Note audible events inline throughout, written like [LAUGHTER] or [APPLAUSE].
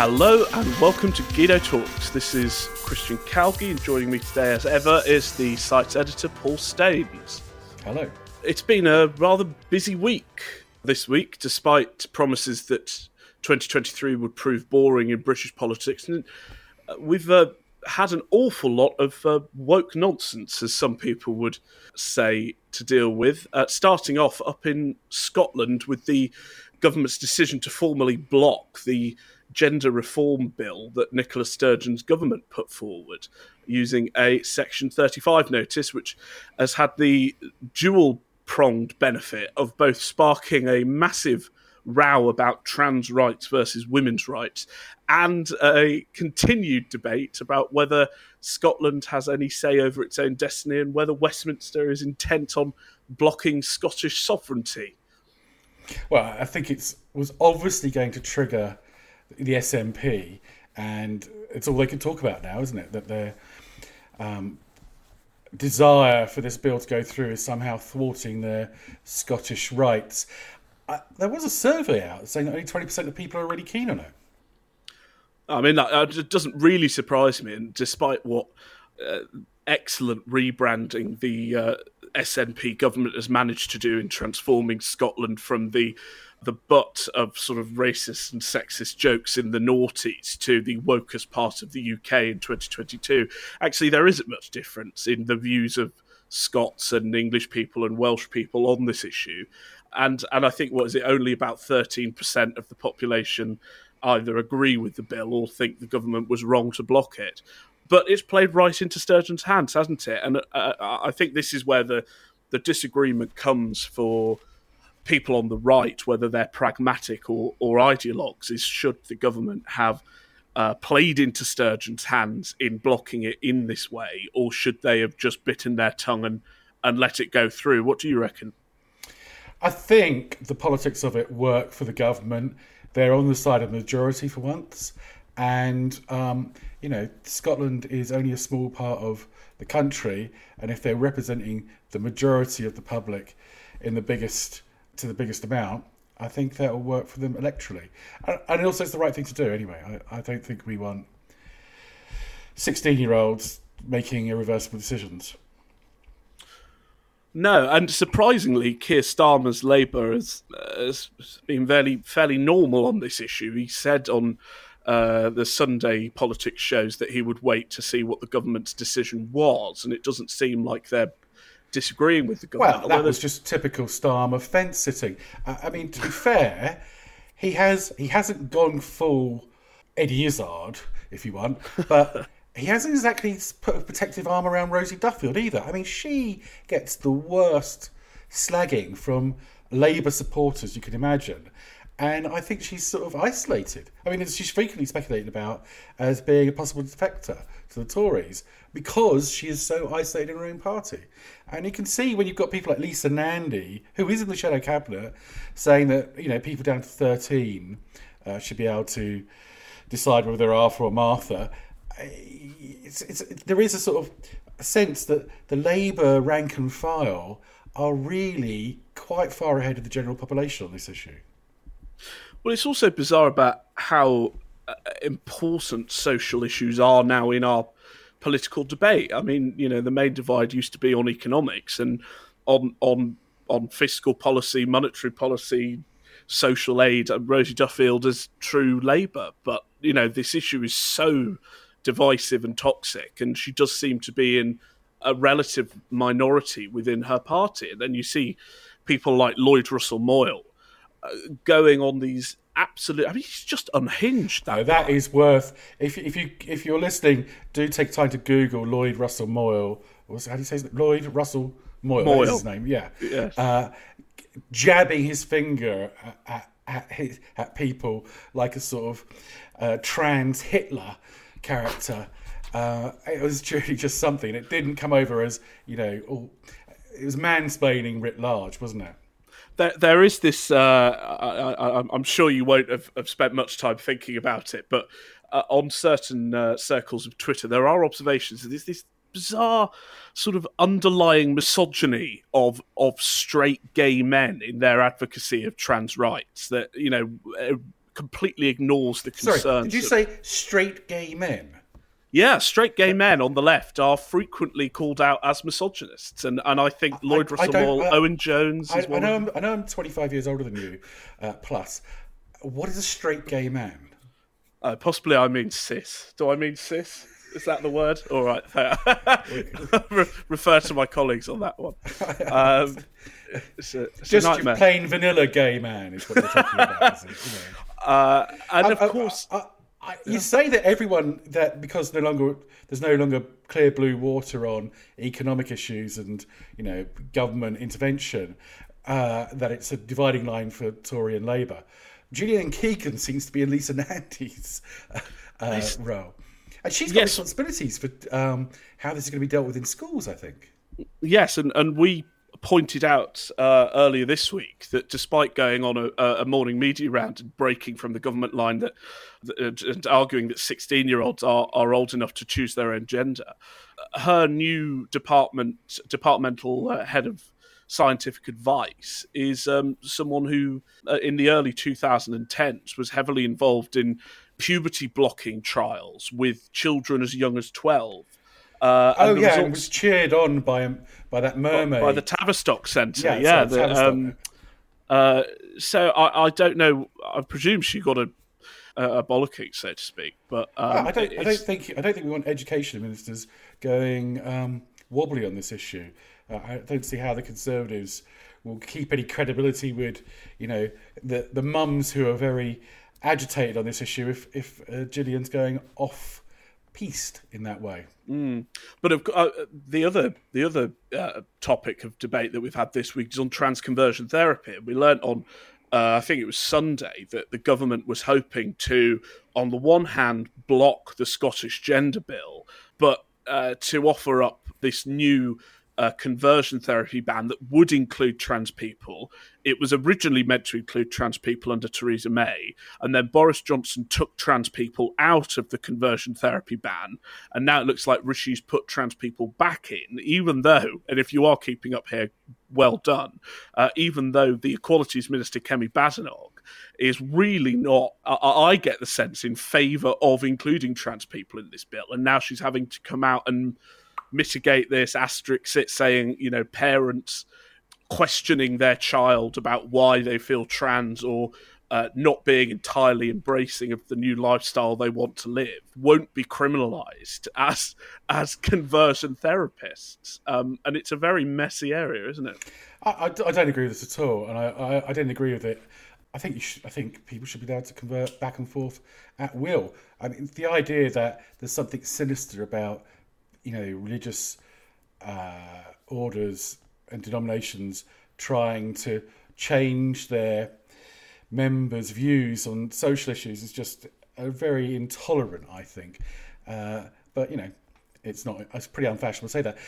Hello and welcome to Guido Talks. This is Christian Calgie, and joining me today, as ever, is the site's editor, Paul Staines. Hello. It's been a rather busy week this week, despite promises that 2023 would prove boring in British politics. And uh, we've uh, had an awful lot of uh, woke nonsense, as some people would say, to deal with. Uh, starting off up in Scotland with the government's decision to formally block the gender reform bill that Nicola Sturgeon's government put forward using a Section 35 notice, which has had the dual pronged benefit of both sparking a massive row about trans rights versus women's rights and a continued debate about whether Scotland has any say over its own destiny and whether Westminster is intent on blocking Scottish sovereignty. Well, I think it was obviously going to trigger the SNP, and it's all they can talk about now, isn't it? That their um, desire for this bill to go through is somehow thwarting their Scottish rights. Uh, there was a survey out saying that only 20% of people are really keen on it. I mean, that, doesn't really surprise me, and despite what uh, excellent rebranding the uh, SNP government has managed to do in transforming Scotland from the the butt of sort of racist and sexist jokes in the noughties to the wokest part of the UK in 2022. Actually, there isn't much difference in the views of Scots and English people and Welsh people on this issue. And and I think what is it only about 13% of the population either agree with the bill or think the government was wrong to block it. But it's played right into Sturgeon's hands, hasn't it? And uh, I think this is where the the disagreement comes for people on the right, whether they're pragmatic or, or ideologues, is should the government have uh, played into Sturgeon's hands in blocking it in this way, or should they have just bitten their tongue and, and let it go through? What do you reckon? I think the politics of it work for the government. They're on the side of the majority for once. And, um, you know, Scotland is only a small part of the country. And if they're representing the majority of the public in the biggest to the biggest amount, I think that will work for them electorally. And, also, it's the right thing to do anyway. I, I don't think we want 16 year olds making irreversible decisions. No, and surprisingly, Keir Starmer's Labour has, uh, has been fairly fairly normal on this issue. He said on uh, the Sunday politics shows that he would wait to see what the government's decision was, and it doesn't seem like they're disagreeing with the government. Well, that was just typical Starmer fence sitting. Uh, I mean, to be fair, he has he hasn't gone full Eddie Izzard, if you want, but. [LAUGHS] he hasn't exactly put a protective arm around Rosie Duffield either. I mean, she gets the worst slagging from Labour supporters you can imagine. And I think she's sort of isolated. I mean, she's frequently speculated about as being a possible defector to the Tories because she is so isolated in her own party. And you can see when you've got people like Lisa Nandy, who is in the shadow cabinet, saying that you know people down to thirteen uh, should be able to decide whether they're Arthur or Martha. It's, it's, it, there is a sort of sense that the Labour rank and file are really quite far ahead of the general population on this issue. Well, it's also bizarre about how uh, important social issues are now in our political debate. I mean, you know, the main divide used to be on economics and on on on fiscal policy, monetary policy, social aid. Rosie Duffield is true Labour, but you know, this issue is so divisive and toxic, and she does seem to be in a relative minority within her party. And then you see people like Lloyd Russell Moyle going on these absolute. I mean, he's just unhinged. That no, that guy. is worth. If if you if you're listening, do take time to Google Lloyd Russell Moyle. What's how do you say it? Lloyd Russell Moyle. Moyle. his name. Yeah. Yes. Uh, jabbing his finger at, at, at, at, people like a sort of uh, trans Hitler character. Uh, it was truly just something. It didn't come over as you know. All, it was mansplaining writ large, wasn't it? There, there is this. Uh, I, am sure you won't have, have, spent much time thinking about it, but uh, on certain uh, circles of Twitter, there are observations. There's this bizarre sort of underlying misogyny of of straight gay men in their advocacy of trans rights. That you know, completely ignores the Sorry, concerns. did you of- say straight gay men? Yeah, straight gay men on the left are frequently called out as misogynists, and, and I think Lloyd Russell Moore, I- Owen Jones I, is I one know. I'm, I know I'm 25 years older than you, uh, plus. What is a straight gay man? Uh, possibly I mean cis. Do I mean cis? Is that the word? All right. [LAUGHS] Re- refer to my colleagues on that one. Um, it's a, it's Just plain vanilla gay man is what we're talking about. it? You know. [LAUGHS] Uh, and of I- course, I- I- you say that everyone that because no longer there's no longer clear blue water on economic issues and you know government intervention uh, that it's a dividing line for Tory and Labour. Gillian Keegan seems to be in Lisa [LAUGHS] Nandy's uh, role, and she's got Yes. responsibilities for um, how this is going to be dealt with in schools. I think. Yes, and, and we pointed out uh, earlier this week that despite going on a, a morning media round and breaking from the government line that, that and arguing that 16 year olds are, are old enough to choose their own gender, her new department departmental uh, head of scientific advice is um, someone who uh, in the early 2010s was heavily involved in puberty blocking trials with children as young as 12 uh, Oh yeah, results- was cheered on by um, by that mermaid. by the Tavistock Centre. Yeah, Yeah, the, Tavistock. um, uh, so I, I don't know. I presume she got a a, a bollocking, so to speak. But um, I don't. I don't think. I don't think we want education ministers going um, wobbly on this issue. Uh, I don't see how the Conservatives will keep any credibility with, you know, the the mums who are very agitated on this issue. If if uh, Gillian's going off piste in that way. But of, uh, the other the other uh, topic of debate that we've had this week is on trans conversion therapy. We learnt on uh, I think it was Sunday that the government was hoping to, on the one hand, block the Scottish gender bill, but uh, to offer up this new. Uh, conversion therapy ban that would include trans people. It was originally meant to include trans people under Theresa May, and then Boris Johnson took trans people out of the conversion therapy ban, and now it looks like Rishi's put trans people back in, even though, and if you are keeping up here, well done, uh, even though the Equalities Minister Kemi Badenoch is really not, I, I get the sense, in favour of including trans people in this bill, and now she's having to come out and mitigate this asterisk it saying, you know, parents questioning their child about why they feel trans or uh, not being entirely embracing of the new lifestyle they want to live won't be criminalised as as conversion therapists, um, and it's a very messy area, isn't it? I, I, I don't agree with this at all, and I, I, I didn't agree with it. I think you should, I think people should be allowed to convert back and forth at will. I mean, the idea that there's something sinister about you know religious uh, orders and denominations trying to change their members' views on social issues is just very intolerant. I think, uh, but you know, it's not. It's pretty unfashionable to say that.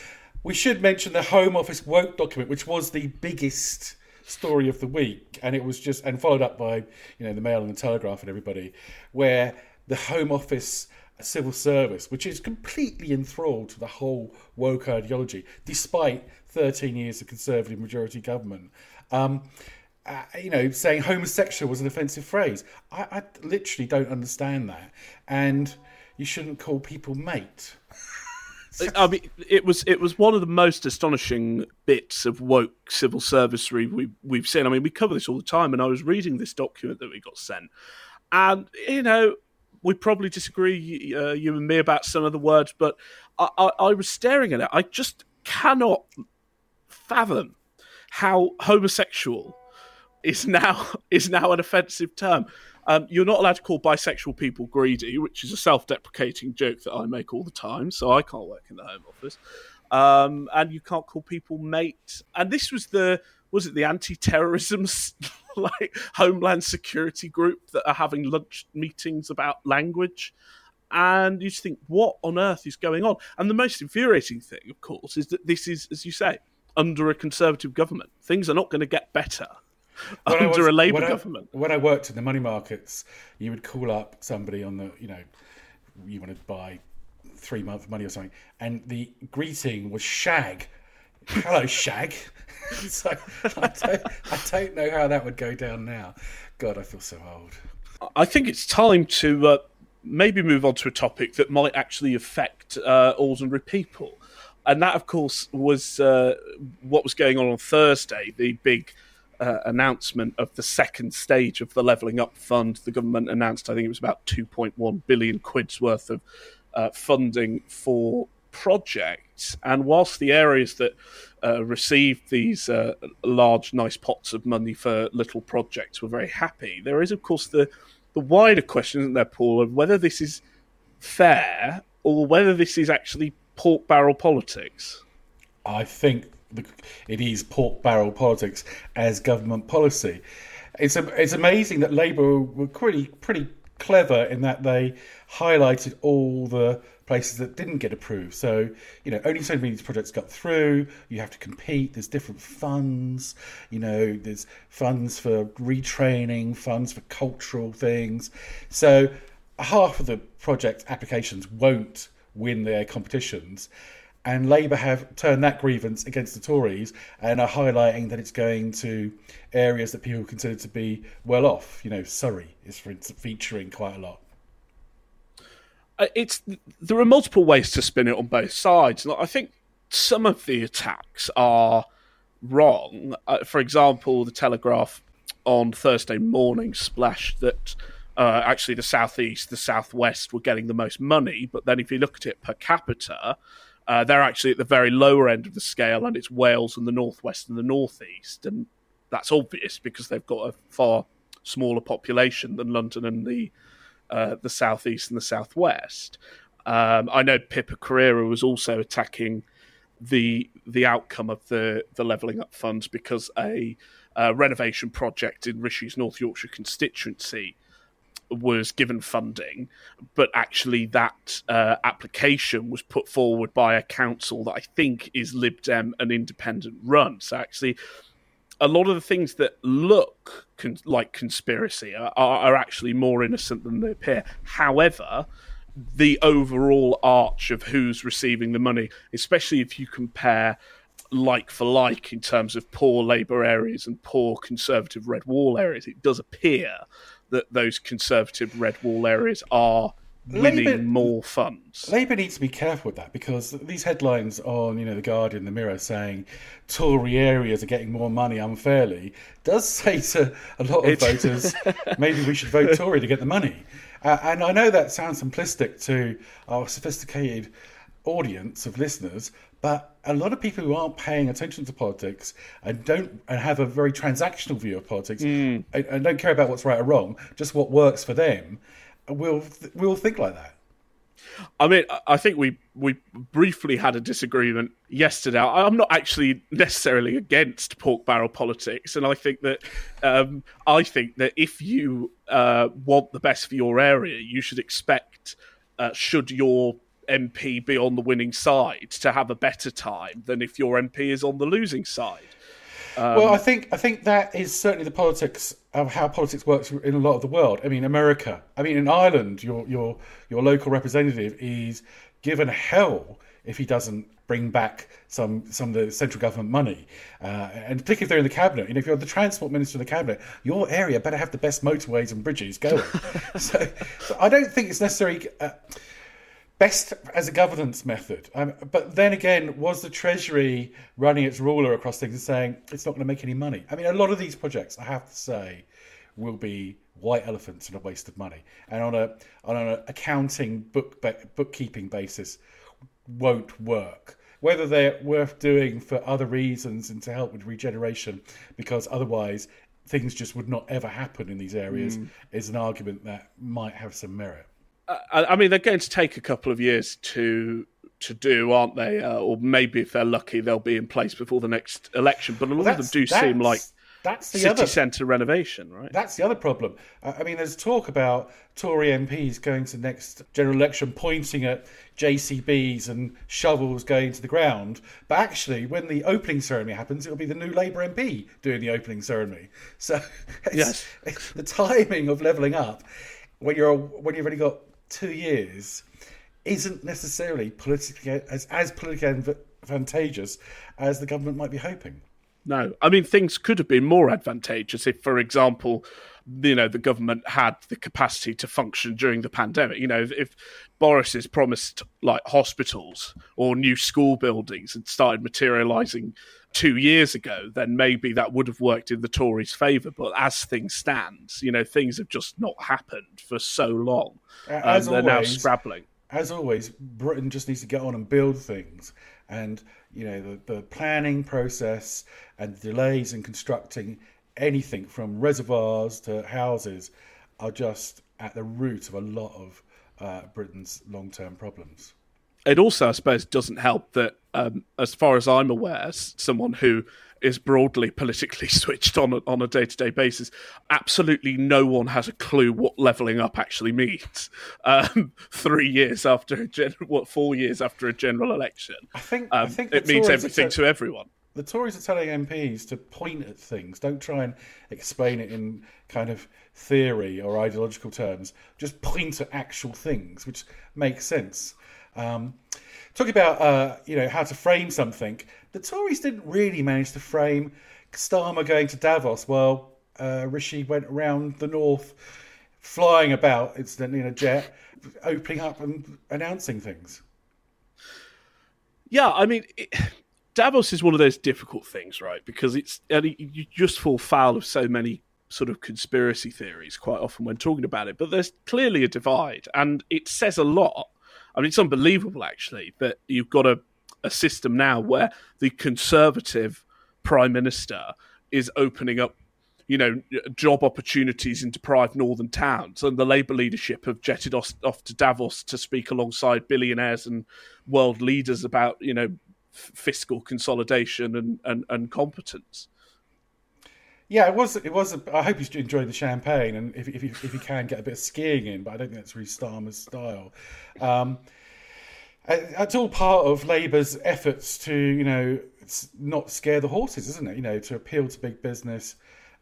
We should mention the Home Office woke document, which was the biggest story of the week, and it was just and followed up by you know the Mail and the Telegraph and everybody, where the Home Office civil service, which is completely enthralled to the whole woke ideology, despite 13 years of Conservative majority government. Um, uh, you know, saying homosexual was an offensive phrase. I, I literally don't understand that, and you shouldn't call people mate. I mean, it was it was one of the most astonishing bits of woke civil servicery we we've seen. I mean, we cover this all the time, and I was reading this document that we got sent, and you know, we probably disagree, uh, you and me, about some of the words, but I, I, I was staring at it. I just cannot fathom how homosexual is now [LAUGHS] is now an offensive term. Um, you're not allowed to call bisexual people greedy, which is a self-deprecating joke that I make all the time. So I can't work in the Home Office, um, and you can't call people mate. And this was the was it the anti-terrorism [LAUGHS] like Homeland Security group that are having lunch meetings about language. And you just think, what on earth is going on? And the most infuriating thing, of course, is that this is, as you say, under a Conservative government. Things are not going to get better When under was- a Labour when I- government. when I worked in the money markets, you would call up somebody on the, you know, you want to buy three month money or something, and the greeting was shag. Hello, shag. [LAUGHS] so I don't, I don't know how that would go down now. God, I feel so old. I think it's time to uh, maybe move on to a topic that might actually affect uh, ordinary people. And that, of course, was uh, what was going on on Thursday, the big uh, announcement of the second stage of the Levelling Up Fund. The government announced, I think it was about 2.1 billion quid's worth of uh, funding for projects. And whilst the areas that uh, received these uh, large, nice pots of money for little projects were very happy, there is, of course, the the wider question, isn't there, Paul, of whether this is fair or whether this is actually pork barrel politics. I think it is pork barrel politics as government policy. It's a, it's amazing that Labour were pretty pretty clever in that they highlighted all the places that didn't get approved. So, you know, only so many these projects got through. You have to compete. There's different funds. You know, there's funds for retraining, funds for cultural things. So, half of the project applications won't win their competitions. And Labour have turned that grievance against the Tories and are highlighting that it's going to areas that people consider to be well off. You know, Surrey is for featuring quite a lot. Uh, it's there are multiple ways to spin it on both sides. I think some of the attacks are wrong. Uh, for example, the Telegraph on Thursday morning splashed that uh, actually the southeast, the southwest were getting the most money, but then if you look at it per capita, uh, they're actually at the very lower end of the scale, and it's Wales and the northwest and the northeast, and that's obvious because they've got a far smaller population than London and the uh, the southeast and the southwest. Um, I know Pippa Crerar was also attacking the the outcome of the the levelling up funds because a, a renovation project in Rishi's North Yorkshire constituency was given funding, but actually that uh, application was put forward by a council that I think is Lib Dem and independent run. So actually, a lot of the things that look con- like conspiracy are, are, actually more innocent than they appear. However, the overall arch of who's receiving the money, especially if you compare like for like in terms of poor Labour areas and poor Conservative red wall areas, it does appear that those Conservative red wall areas are winning Labour, more funds. Labour needs to be careful with that because these headlines on, you know, the Guardian, the Mirror, saying Tory areas are getting more money unfairly, does [LAUGHS] say to a lot of it's... voters, maybe we should vote Tory to get the money. Uh, and I know that sounds simplistic to our sophisticated audience of listeners, but a lot of people who aren't paying attention to politics and don't and have a very transactional view of politics mm. and, and don't care about what's right or wrong, just what works for them, we'll we'll think like that. I mean, I think we we briefly had a disagreement yesterday. I'm not actually necessarily against pork barrel politics, and I think that um, I think that if you uh, want the best for your area, you should expect, uh, should your MP be on the winning side, to have a better time than if your MP is on the losing side. Um, well, I think I think that is certainly the politics of how politics works in a lot of the world. I mean, America. I mean, in Ireland, your your your local representative is given hell if he doesn't bring back some some of the central government money, uh, and particularly if they're in the cabinet. You know, if you're the transport minister in the cabinet, your area better have the best motorways and bridges going. [LAUGHS] so, so, I don't think it's necessary. Uh, best as a governance method. Um, but then again, was the Treasury running its ruler across things and saying it's not going to make any money? I mean, a lot of these projects, I have to say, will be white elephants and a waste of money, and on a on an accounting book bookkeeping basis, won't work. Whether they're worth doing for other reasons and to help with regeneration, because otherwise things just would not ever happen in these areas, mm. is an argument that might have some merit. I, I mean, they're going to take a couple of years to to do, aren't they? Uh, or maybe if they're lucky, they'll be in place before the next election. But a lot well, of them do seem like that's the city other, centre renovation, right? That's the other problem. I mean, there's talk about Tory MPs going to the next general election pointing at JCBs and shovels going to the ground. But actually, when the opening ceremony happens, it'll be the new Labour MP doing the opening ceremony. So [LAUGHS] yes. the timing of levelling up when you're when you've already got two years isn't necessarily politically as as politically advantageous as the government might be hoping. No, I mean things could have been more advantageous if, for example, you know the government had the capacity to function during the pandemic. You know, if, if Boris has promised like hospitals or new school buildings and started materialising two years ago, then maybe that would have worked in the Tories' favour. But as things stand, you know, things have just not happened for so long. As they're always, now scrabbling. As always, Britain just needs to get on and build things. And, you know, the, the planning process and delays in constructing anything from reservoirs to houses are just at the root of a lot of uh, Britain's long term problems it also, I suppose, doesn't help that, um, as far as I'm aware, someone who is broadly politically [LAUGHS] switched on a, on a day to day basis, absolutely no one has a clue what levelling up actually means. [LAUGHS] Um, three years after a gen- what four years after a general election, I think, um, I think it means everything to everyone. The Tories are telling MPs to point at things. Don't try and explain it in kind of theory or ideological terms. Just point at actual things, which makes sense. Um, talking about uh, you know how to frame something, the Tories didn't really manage to frame Starmer going to Davos Well, uh, Rishi went around the north, flying about incidentally in a jet, opening up and announcing things. Yeah, I mean. It... Davos is one of those difficult things, right? Because it's and you just fall foul of so many sort of conspiracy theories quite often when talking about it. But there's clearly a divide, and it says a lot I mean, it's unbelievable actually that you've got a, a system now where the conservative prime minister is opening up you know, job opportunities in deprived northern towns. And the Labour leadership have jetted off, off, to Davos to speak alongside billionaires and world leaders about, you know, f- fiscal consolidation and, and, and competence. Yeah, it was. It was. A, I hope he's enjoying the champagne, and if, if, if you can get a bit of skiing in, but I don't think that's really Starmer's style. Um, it's all part of Labour's efforts to, you know, not scare the horses, isn't it? You know, to appeal to big business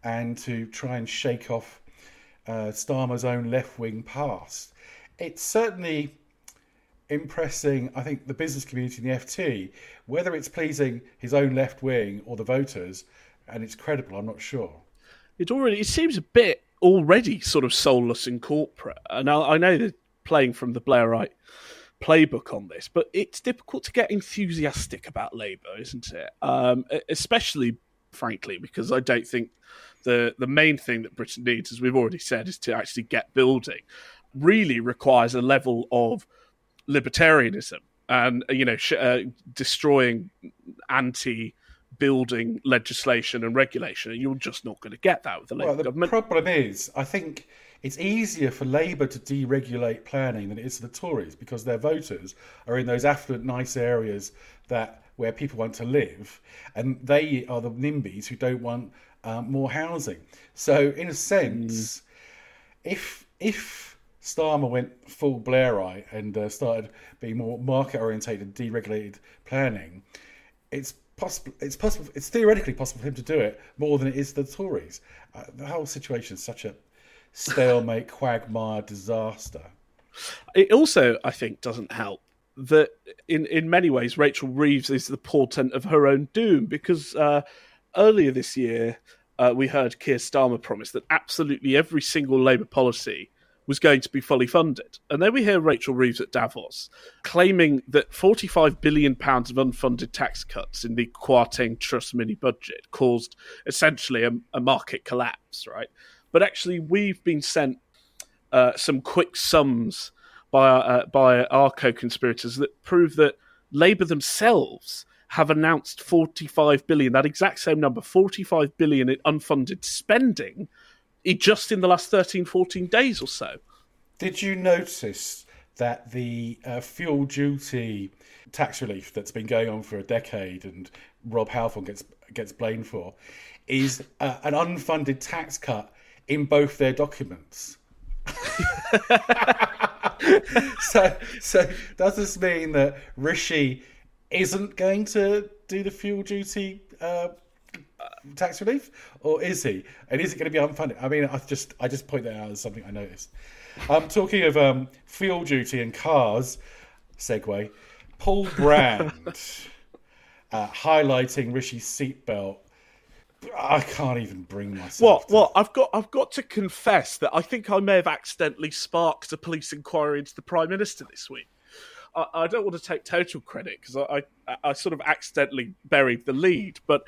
and to try and shake off uh, Starmer's own left wing past. It's certainly impressing, I think, the business community in the FT. Whether it's pleasing his own left wing or the voters, and it's credible. I'm not sure. It already it seems a bit already sort of soulless and corporate, and I, I know they're playing from the Blairite playbook on this, but it's difficult to get enthusiastic about Labour, isn't it? Um, especially, frankly, because I don't think the the main thing that Britain needs, as we've already said, is to actually get building. Really requires a level of libertarianism and you know sh- uh, destroying anti building legislation and regulation, and you're just not going to get that with the Labour well, the government. problem is, I think it's easier for Labour to deregulate planning than it is for the Tories because their voters are in those affluent, nice areas that where people want to live, and they are the NIMBYs who don't want um, more housing. So, in a sense, mm. if if Starmer went full Blairite and uh, started being more market orientated, deregulated planning, it's possible. It's possible. It's theoretically possible for him to do it more than it is the Tories. Uh, the whole situation is such a stalemate, [LAUGHS] quagmire, disaster. It also, I think, doesn't help that in in many ways Rachel Reeves is the portent of her own doom because uh, earlier this year uh, we heard Keir Starmer promise that absolutely every single Labour policy was going to be fully funded. And then we hear Rachel Reeves at Davos claiming that £45 billion of unfunded tax cuts in the Kwarteng Truss mini budget caused essentially a, a, market collapse, right? But actually, we've been sent uh, some quick sums by our, uh, by our co conspirators that prove that Labour themselves have announced 45 billion, that exact same number, 45 billion in unfunded spending just in the last 13, 14 days or so. Did you notice that the uh, fuel duty tax relief that's been going on for a decade and Rob Halfon gets gets blamed for is uh, an unfunded tax cut in both their documents. [LAUGHS] so, so does this mean that Rishi isn't going to do the fuel duty uh, tax relief, or is he? And is it going to be unfunded? I mean, I just I just point that out as something I noticed. Um, talking of um, fuel duty and cars, segue. Paul Brand [LAUGHS] uh, highlighting Rishi's seatbelt I can't even bring myself. Well, to- well, I've got I've got to confess that I think I may have accidentally sparked a police inquiry into the prime minister this week. I, I don't want to take total credit because I, I I sort of accidentally buried the lead, but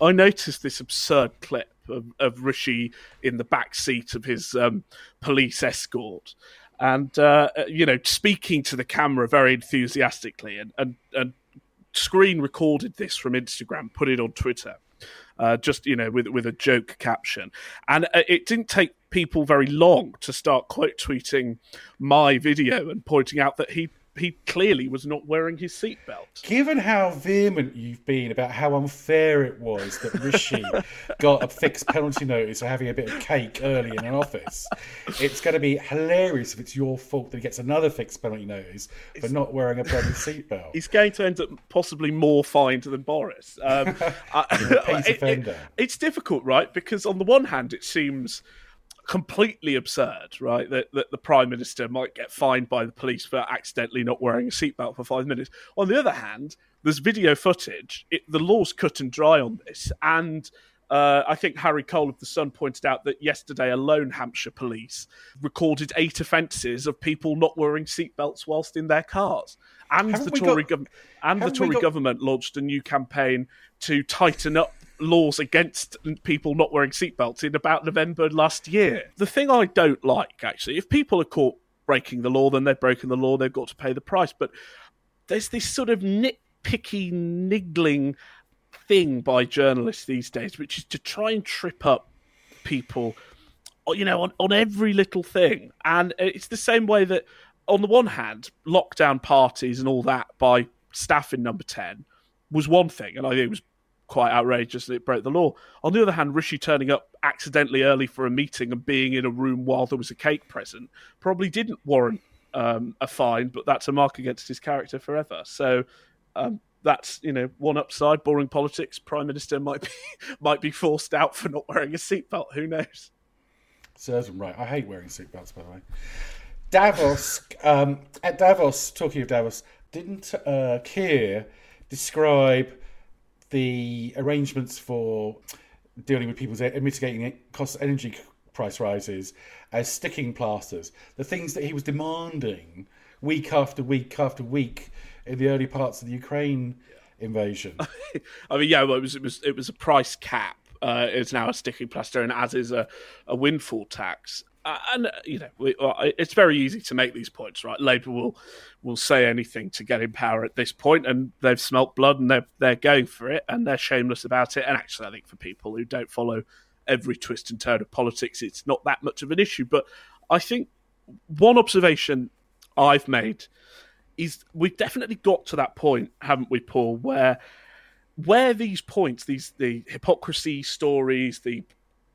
I noticed this absurd clip of, of Rishi in the back seat of his um, police escort, and uh, you know speaking to the camera very enthusiastically, and and, and screen recorded this from Instagram, put it on Twitter uh, just you know with with a joke caption, and uh, it didn't take people very long to start quote tweeting my video and pointing out that he he clearly was not wearing his seatbelt. Given how vehement you've been about how unfair it was that Rishi [LAUGHS] got a fixed penalty notice for having a bit of cake early in an office, it's going to be hilarious if it's your fault that he gets another fixed penalty notice for not wearing a bloody seatbelt. He's going to end up possibly more fined than Boris. Um, [LAUGHS] I- [LAUGHS] it- it- it's difficult, right? Because on the one hand, it seems completely absurd, right? That, that the prime minister might get fined by the police for accidentally not wearing a seatbelt for five minutes. On the other hand, there's video footage. It, the law's cut and dry on this, and. Uh, I think Harry Cole of the Sun pointed out that yesterday alone, Hampshire police recorded eight offences of people not wearing seatbelts whilst in their cars, and Haven't the Tory got- gov- and the Tory got- government launched a new campaign to tighten up laws against people not wearing seatbelts in about November last year. The thing I don't like, actually, if people are caught breaking the law, then they've broken the law, they've got to pay the price. But there's this sort of nitpicky, niggling thing by journalists these days, which is to try and trip up people, oh, you know, on, on every little thing. And it's the same way that, on the one hand, lockdown parties and all that by staff in number 10 was one thing, and I think it was quite outrageous that it broke the law. On the other hand, Rishi turning up accidentally early for a meeting and being in a room while there was a cake present probably didn't warrant um, a fine, but that's a mark against his character forever. So um, that's you know one upside. Boring politics. Prime Minister might be [LAUGHS] might be forced out for not wearing a seatbelt. Who knows? Serves him right. I hate wearing seatbelts, by the way. Davos, um, at Davos, talking of Davos, didn't uh, Keir describe the arrangements for dealing with people's mitigating cost energy price rises as sticking plasters? The things that he was demanding week after week after week in the early parts of the Ukraine invasion. [LAUGHS] I mean, yeah, well, it was it was it was a price cap. Uh, it's now a sticking plaster, and as is a, a windfall tax. Uh, and uh, you know, we, well, it's very easy to make these points, right? Labour will will say anything to get in power at this point, and they've smelt blood, and they're they're going for it, and they're shameless about it. And actually, I think for people who don't follow every twist and turn of politics, it's not that much of an issue. But I think one observation I've made is we've definitely got to that point, haven't we, Paul, where where these points, these the hypocrisy stories, the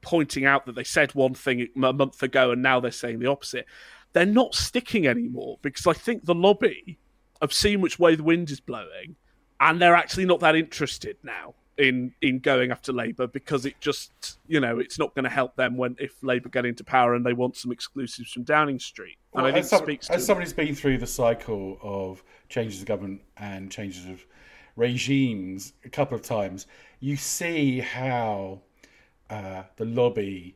pointing out that they said one thing a month ago and now they're saying the opposite, they're not sticking anymore because I think the lobby have seen which way the wind is blowing, and they're actually not that interested now in in going after Labour because it just you know it's not going to help them when if Labour get into power and they want some exclusives from Downing Street. And Well, I think as, some- as to somebody who's been through the cycle of changes of government and changes of regimes a couple of times, you see how uh, the lobby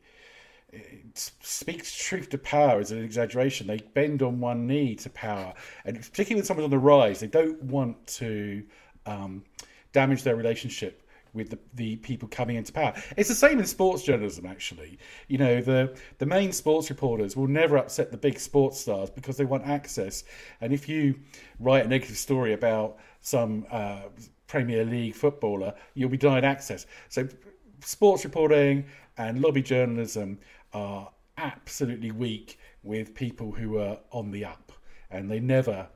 s- speaks truth to power is an exaggeration. They bend on one knee to power, and particularly when someone's on the rise, they don't want to um, damage their relationship with the, the people coming into power. It's the same in sports journalism, actually. You know, the the main sports reporters will never upset the big sports stars because they want access. And if you write a negative story about some uh, Premier League footballer, you'll be denied access. So, sports reporting and lobby journalism are absolutely weak with people who are on the up, and they never,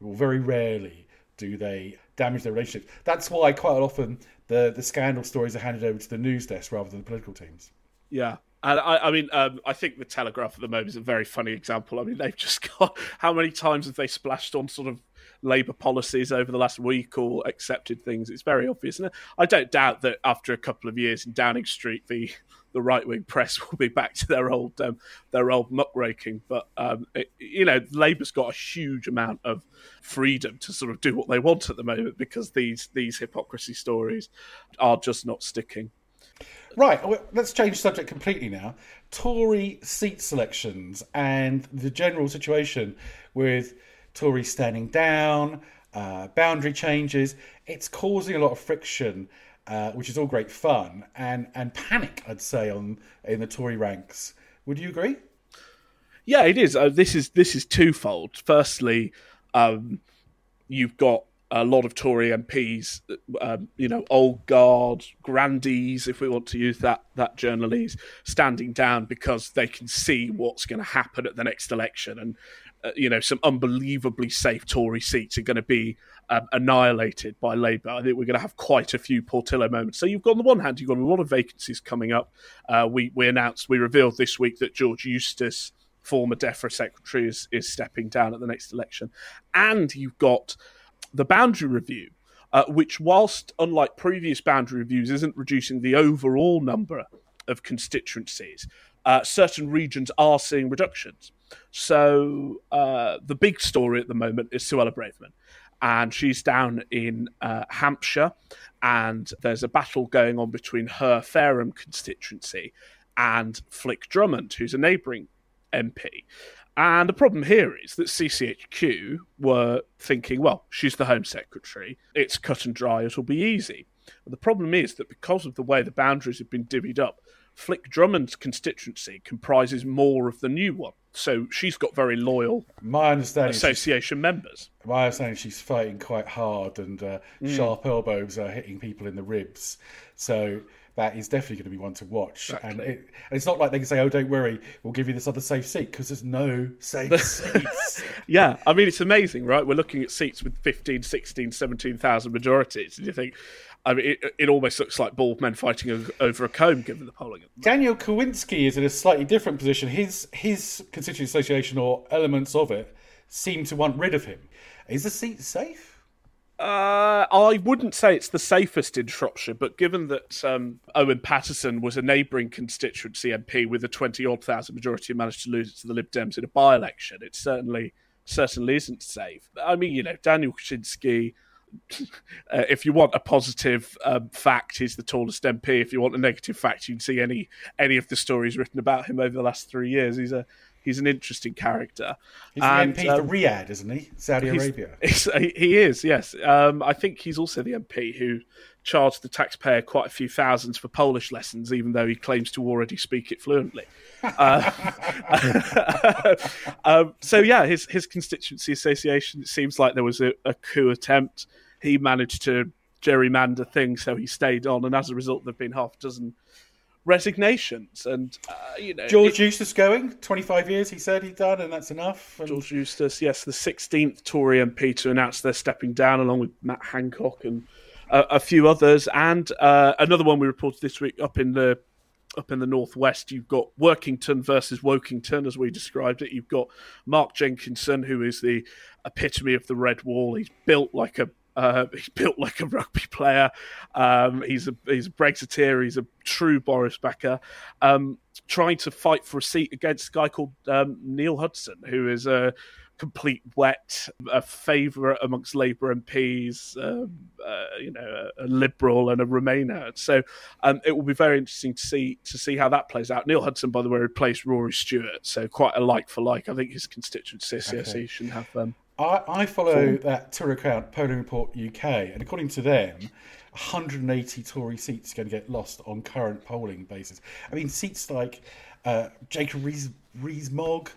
or very rarely, do they damage their relationships. That's why quite often the the scandal stories are handed over to the news desk rather than the political teams. Yeah. And I, I mean, um, I think the Telegraph at the moment is a very funny example. I mean, they've just [LAUGHS] got how many times have they splashed on sort of Labour policies over the last week or accepted things? It's very obvious, and I don't doubt that after a couple of years in Downing Street, the the right wing press [LAUGHS] will be back to their old um, their old muckraking. But um, it, you know, Labour's got a huge amount of freedom to sort of do what they want at the moment because these these hypocrisy stories are just not sticking. Right, let's change subject completely now. Tory seat selections and the general situation with Tories standing down, uh, boundary changes. It's causing a lot of friction, uh, which is all great fun, and, and panic, I'd say, on in the Tory ranks. Would you agree? Yeah, it is. Uh, this is this is twofold. Firstly, um, you've got a lot of Tory MPs, um, you know, old guard, grandees, if we want to use that that journalese, standing down because they can see what's going to happen at the next election, and uh, you know, some unbelievably safe Tory seats are going to be um, annihilated by Labour. I think we're going to have quite a few Portillo moments. So you've got on the one hand, you've got a lot of vacancies coming up. Uh, we we announced, we revealed this week that George Eustice former DEFRA secretary is, is stepping down at the next election. And you've got the boundary review, uh, which, whilst unlike previous boundary reviews, isn't reducing the overall number of constituencies, uh, certain regions are seeing reductions. So uh, the big story at the moment is Suella Braverman. And she's down in uh, Hampshire, and there's a battle going on between her Fareham constituency and Flick Drummond, who's a neighbouring MP. And the problem here is that CCHQ were thinking, well, she's the Home Secretary, it's cut and dry, it'll be easy. The problem is that because of the way the boundaries have been divvied up, Flick Drummond's constituency comprises more of the new one. So she's got very loyal my understanding association members. My understanding she's fighting quite hard and uh, mm. sharp elbows are hitting people in the ribs. So that is definitely going to be one to watch. Exactly. And, it, and, it's not like they can say, "Oh, don't worry, we'll give you this other safe seat," because there's no safe seats. [LAUGHS] yeah, I mean, it's amazing, right? We're looking at seats with 15, 16, 17,000 majorities, and you think, I mean, it, it, almost looks like bald men fighting over a comb, given the polling. Daniel Kawczynski is in a slightly different position. His his constituent association or elements of it seem to want rid of him. Is the seat safe? Uh, I wouldn't say it's the safest in Shropshire, but given that um, Owen Paterson was a neighbouring constituency MP with a twenty odd thousand majority and managed to lose it to the Lib Dems in a by-election, it certainly certainly isn't safe. I mean, you know, Daniel Kawczynski. [LAUGHS] Uh, if you want a positive um, fact, he's the tallest MP. If you want a negative fact, you can see any any of the stories written about him over the last three years. He's a He's an interesting character. He's and, the MP um, for Riyadh, isn't he? Saudi Arabia. [LAUGHS] he is, yes. Um, I think he's also the MP who charged the taxpayer quite a few thousands for Polish lessons, even though he claims to already speak it fluently. [LAUGHS] uh, [LAUGHS] um, so yeah, his his constituency association. It seems like there was a, a coup attempt. He managed to gerrymander things, so he stayed on, and as a result, there've been half a dozen resignations. And uh, you know, George it, Eustice going twenty five years. He said he'd done, and that's enough. And... George Eustice, yes, the sixteenth Tory MP to announce they're stepping down, along with Matt Hancock and uh, a few others, and uh, another one we reported this week up in the up in the northwest, you've got Workington versus Wokington, as we described it. You've got Mark Jenkinson, who is the epitome of the red wall. He's built like a uh, [LAUGHS] he's built like a rugby player. Um, he's a he's a Brexiteer. He's a true Boris backer. Um, trying to fight for a seat against a guy called um, Neil Hudson, who is a complete wet, a favourite amongst Labour MPs, um, uh, you know, a, a, liberal and a Remainer. So um, it will be very interesting to see to see how that plays out. Neil Hudson, by the way, replaced Rory Stewart, so quite a like for like. I think his constituency okay. should have um, I, I follow that Tour account, Polling Report UK, and according to them, 180 Tory seats are going to get lost on current polling basis. I mean, seats like uh, Jacob Rees-Mogg,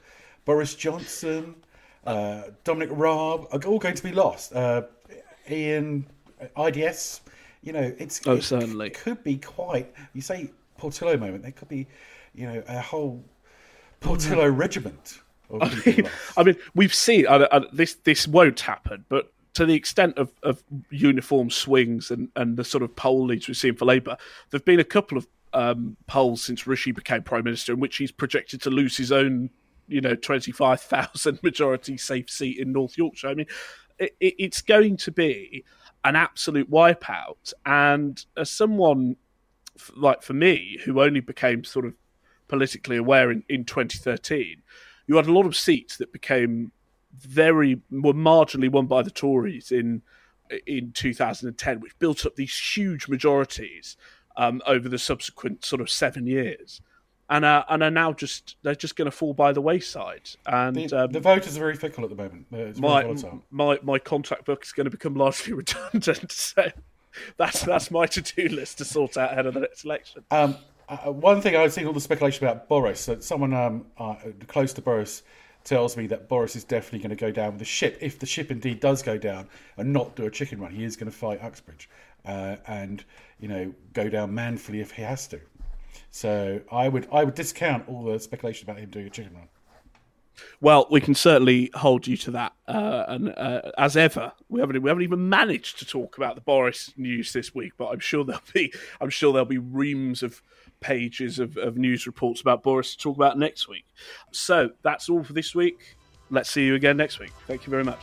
Boris Johnson, uh, Dominic Raab are all going to be lost. Uh, Ian, uh, IDS, you know, it's oh it certainly could be quite. You say Portillo moment, there could be, you know, a whole Portillo regiment I mean, I mean, we've seen this. This won't happen, but to the extent of, of uniform swings and, and the sort of poll leads we've seen for Labour, there've been a couple of um, polls since Rishi became prime minister in which he's projected to lose his own, you know, twenty five thousand [LAUGHS] majority safe seat in North Yorkshire. I mean, it, it's going to be an absolute wipeout. And as someone like for me, who only became sort of politically aware in, in 2013, you had a lot of seats that became very were marginally won by the Tories in in 2010, which built up these huge majorities um, over the subsequent sort of seven years. And, uh, and are now just they're just going to fall by the wayside. And the, um, the, voters are very fickle at the moment. It's my, my my contract book is going to become largely [LAUGHS] redundant. So that's that's my to do list to sort out ahead of the next election. Um, uh, one thing I've seen all the speculation about Boris. That someone um, uh, close to Boris tells me that Boris is definitely going to go down with the ship. If the ship indeed does go down and not do a chicken run, he is going to fight Uxbridge uh, and you know go down manfully if he has to. So I would I would discount all the speculation about him doing a chicken run. Well, we can certainly hold you to that. Uh, and uh, as ever, we haven't we haven't even managed to talk about the Boris news this week, but I'm sure there'll be I'm sure there'll be reams of pages of, of news reports about Boris to talk about next week. So that's all for this week. Let's see you again next week. Thank you very much.